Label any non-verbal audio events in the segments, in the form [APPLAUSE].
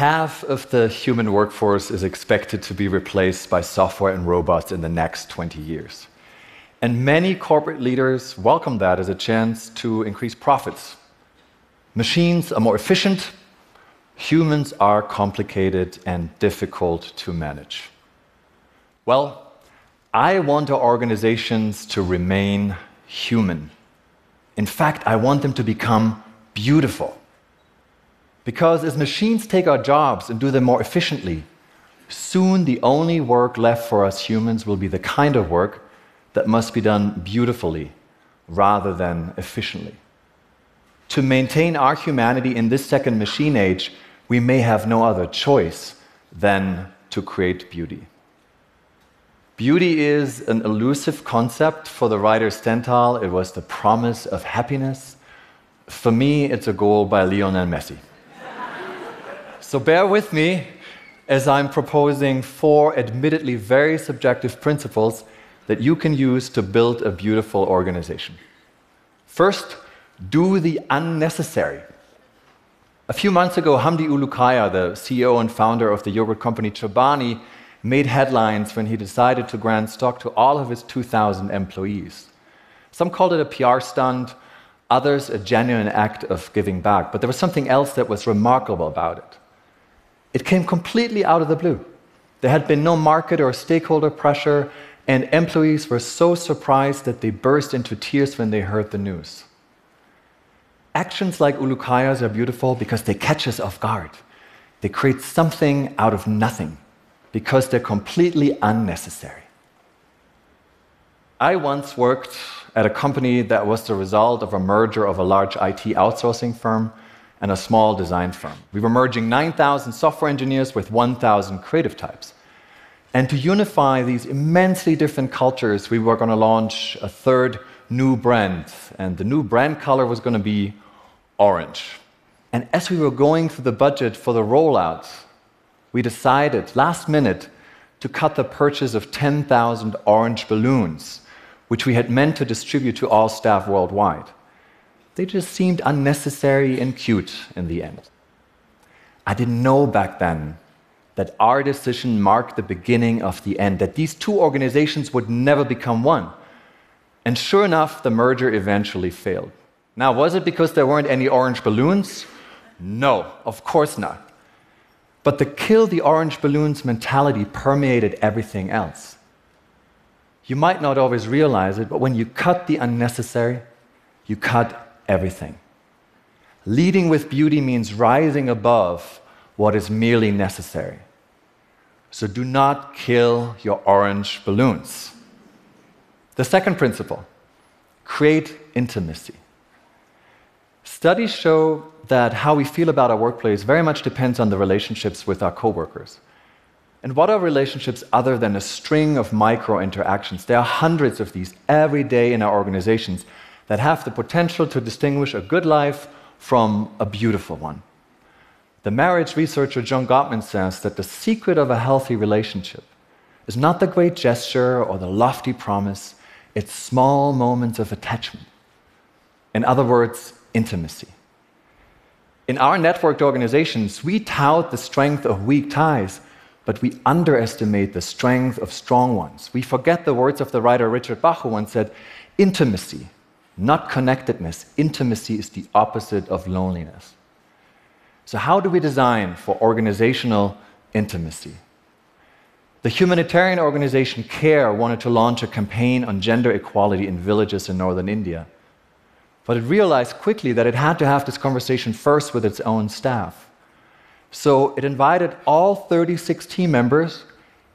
Half of the human workforce is expected to be replaced by software and robots in the next 20 years. And many corporate leaders welcome that as a chance to increase profits. Machines are more efficient, humans are complicated and difficult to manage. Well, I want our organizations to remain human. In fact, I want them to become beautiful. Because as machines take our jobs and do them more efficiently, soon the only work left for us humans will be the kind of work that must be done beautifully rather than efficiently. To maintain our humanity in this second machine age, we may have no other choice than to create beauty. Beauty is an elusive concept. For the writer Stendhal, it was the promise of happiness. For me, it's a goal by Lionel Messi. So bear with me as I'm proposing four admittedly very subjective principles that you can use to build a beautiful organization. First, do the unnecessary. A few months ago, Hamdi Ulukaya, the CEO and founder of the yogurt company Chobani, made headlines when he decided to grant stock to all of his 2,000 employees. Some called it a PR stunt, others a genuine act of giving back. But there was something else that was remarkable about it. It came completely out of the blue. There had been no market or stakeholder pressure, and employees were so surprised that they burst into tears when they heard the news. Actions like Ulukaya's are beautiful because they catch us off guard. They create something out of nothing because they're completely unnecessary. I once worked at a company that was the result of a merger of a large IT outsourcing firm and a small design firm. We were merging 9,000 software engineers with 1,000 creative types. And to unify these immensely different cultures, we were going to launch a third new brand. And the new brand color was going to be orange. And as we were going through the budget for the rollout, we decided last minute to cut the purchase of 10,000 orange balloons, which we had meant to distribute to all staff worldwide. They just seemed unnecessary and cute in the end. I didn't know back then that our decision marked the beginning of the end, that these two organizations would never become one. And sure enough, the merger eventually failed. Now, was it because there weren't any orange balloons? No, of course not. But the kill the orange balloons mentality permeated everything else. You might not always realize it, but when you cut the unnecessary, you cut everything. Leading with beauty means rising above what is merely necessary. So do not kill your orange balloons. The second principle create intimacy. Studies show that how we feel about our workplace very much depends on the relationships with our coworkers. And what are relationships other than a string of micro interactions? There are hundreds of these every day in our organizations that have the potential to distinguish a good life from a beautiful one. The marriage researcher John Gottman says that the secret of a healthy relationship is not the great gesture or the lofty promise, it's small moments of attachment. In other words, intimacy. In our networked organizations, we tout the strength of weak ties, but we underestimate the strength of strong ones. We forget the words of the writer Richard Bach, who once said, Intimacy, not connectedness. Intimacy is the opposite of loneliness. So, how do we design for organizational intimacy? The humanitarian organization CARE wanted to launch a campaign on gender equality in villages in northern India. But it realized quickly that it had to have this conversation first with its own staff. So it invited all 36 team members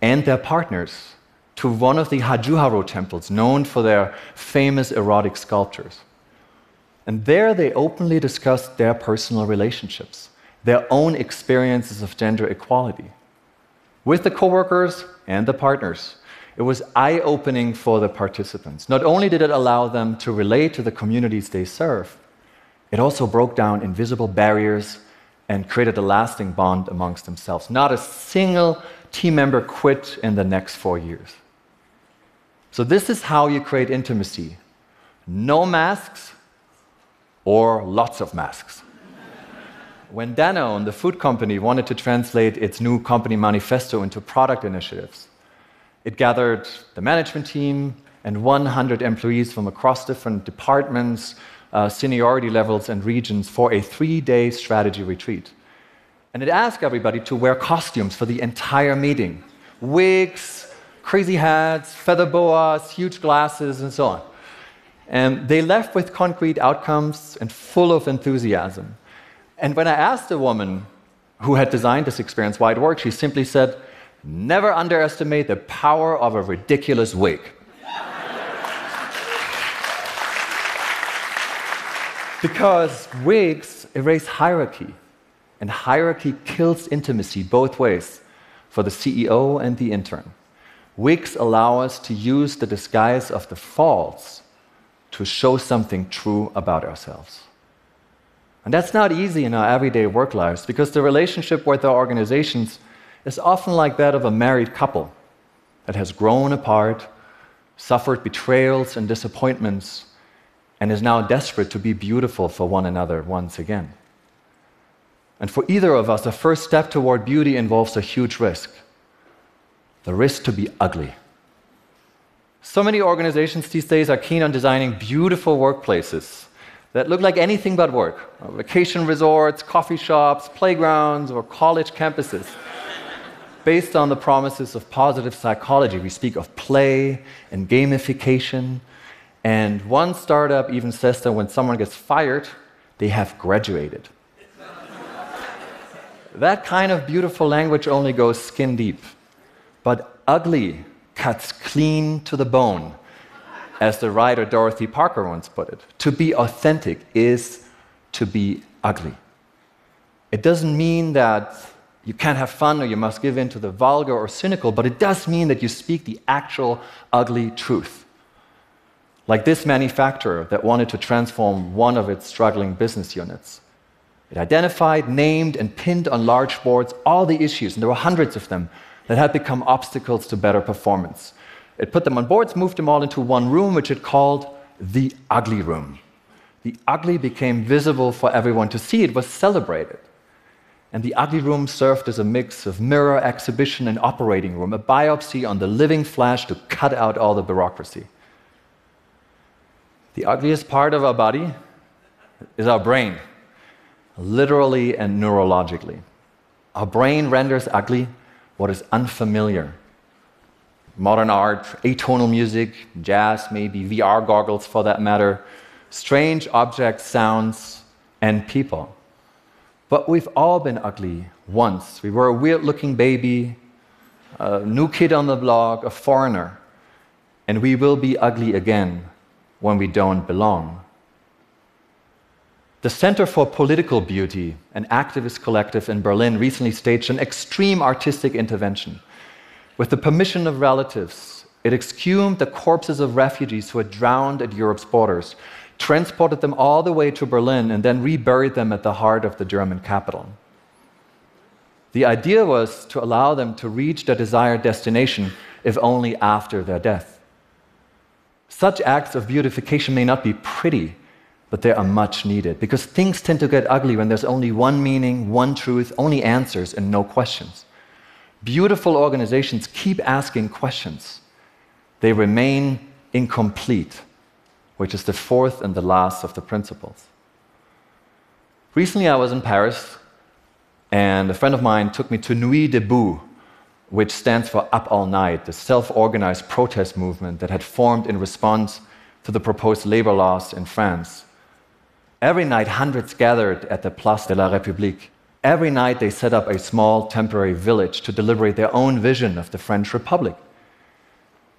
and their partners to one of the Khajuraho temples, known for their famous erotic sculptures. And there they openly discussed their personal relationships, their own experiences of gender equality, with the coworkers and the partners. It was eye opening for the participants. Not only did it allow them to relate to the communities they serve, it also broke down invisible barriers and created a lasting bond amongst themselves. Not a single team member quit in the next four years. So, this is how you create intimacy no masks or lots of masks. when Danone, the food company, wanted to translate its new company manifesto into product initiatives, it gathered the management team and 100 employees from across different departments, uh, seniority levels, and regions for a three day strategy retreat. And it asked everybody to wear costumes for the entire meeting wigs, crazy hats, feather boas, huge glasses, and so on. And they left with concrete outcomes and full of enthusiasm. And when I asked the woman who had designed this experience why it worked, she simply said, Never underestimate the power of a ridiculous wig. [LAUGHS] because wigs erase hierarchy, and hierarchy kills intimacy both ways for the CEO and the intern. Wigs allow us to use the disguise of the false to show something true about ourselves. And that's not easy in our everyday work lives because the relationship with our organizations is often like that of a married couple that has grown apart, suffered betrayals and disappointments, and is now desperate to be beautiful for one another once again. And for either of us, the first step toward beauty involves a huge risk the risk to be ugly. So many organizations these days are keen on designing beautiful workplaces that look like anything but work vacation resorts, coffee shops, playgrounds, or college campuses. Based on the promises of positive psychology, we speak of play and gamification. And one startup even says that when someone gets fired, they have graduated. that kind of beautiful language only goes skin deep. But ugly cuts clean to the bone, as the writer Dorothy Parker once put it. To be authentic is to be ugly. It doesn't mean that you can't have fun or you must give in to the vulgar or cynical, but it does mean that you speak the actual ugly truth. Like this manufacturer that wanted to transform one of its struggling business units. It identified, named, and pinned on large boards all the issues, and there were hundreds of them, that had become obstacles to better performance. It put them on boards, moved them all into one room, which it called the ugly room. The ugly became visible for everyone to see, it was celebrated. And the ugly room served as a mix of mirror, exhibition, and operating room, a biopsy on the living flesh to cut out all the bureaucracy. The ugliest part of our body is our brain, literally and neurologically. Our brain renders ugly what is unfamiliar. Modern art, atonal music, jazz, maybe VR goggles for that matter, strange objects, sounds, and people. But we've all been ugly once. We were a weird looking baby, a new kid on the block, a foreigner. And we will be ugly again when we don't belong. The Center for Political Beauty, an activist collective in Berlin, recently staged an extreme artistic intervention. With the permission of relatives, it exhumed the corpses of refugees who had drowned at Europe's borders, transported them all the way to Berlin, and then reburied them at the heart of the German capital. The idea was to allow them to reach their desired destination, if only after their death. Such acts of beautification may not be pretty, but they are much needed because things tend to get ugly when there's only one meaning, one truth, only answers, and no questions. Beautiful organizations keep asking questions, they remain incomplete, which is the fourth and the last of the principles. Recently, I was in Paris, and a friend of mine took me to Nuit Debout, which stands for Up All Night, the self organized protest movement that had formed in response to the proposed labor laws in France. Every night, hundreds gathered at the Place de la République. Every night, they set up a small temporary village to deliberate their own vision of the French Republic.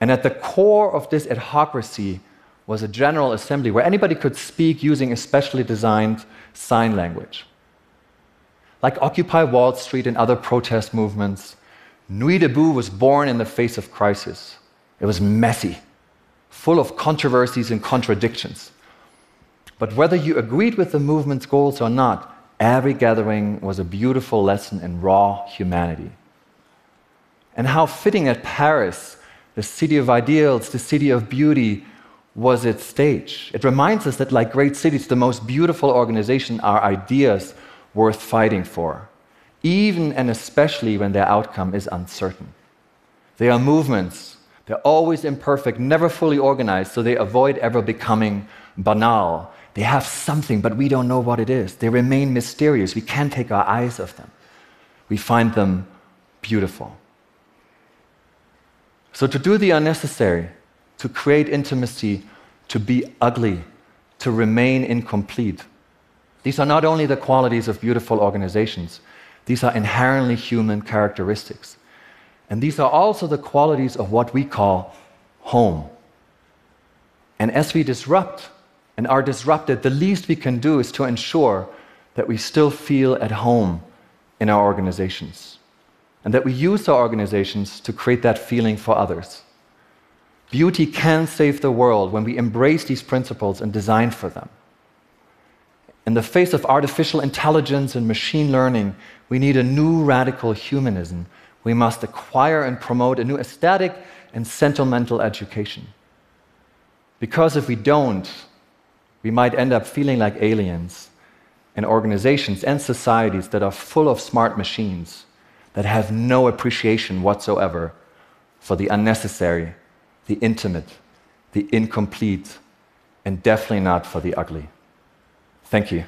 And at the core of this adhocracy was a general assembly where anybody could speak using a specially designed sign language. Like Occupy Wall Street and other protest movements, Nuit Debout was born in the face of crisis. It was messy, full of controversies and contradictions. But whether you agreed with the movement's goals or not, every gathering was a beautiful lesson in raw humanity. And how fitting that Paris, the city of ideals, the city of beauty, was its stage. It reminds us that, like great cities, the most beautiful organization are ideas worth fighting for, even and especially when their outcome is uncertain. They are movements. They're always imperfect, never fully organized, so they avoid ever becoming banal. They have something, but we don't know what it is. They remain mysterious. We can't take our eyes off them. We find them beautiful. So, to do the unnecessary, to create intimacy, to be ugly, to remain incomplete, these are not only the qualities of beautiful organizations, these are inherently human characteristics. And these are also the qualities of what we call home. And as we disrupt and are disrupted, the least we can do is to ensure that we still feel at home in our organizations and that we use our organizations to create that feeling for others. Beauty can save the world when we embrace these principles and design for them. In the face of artificial intelligence and machine learning, we need a new radical humanism we must acquire and promote a new aesthetic and sentimental education. Because if we don't, we might end up feeling like aliens in organizations and societies that are full of smart machines that have no appreciation whatsoever for the unnecessary, the intimate, the incomplete, and definitely not for the ugly. Thank you.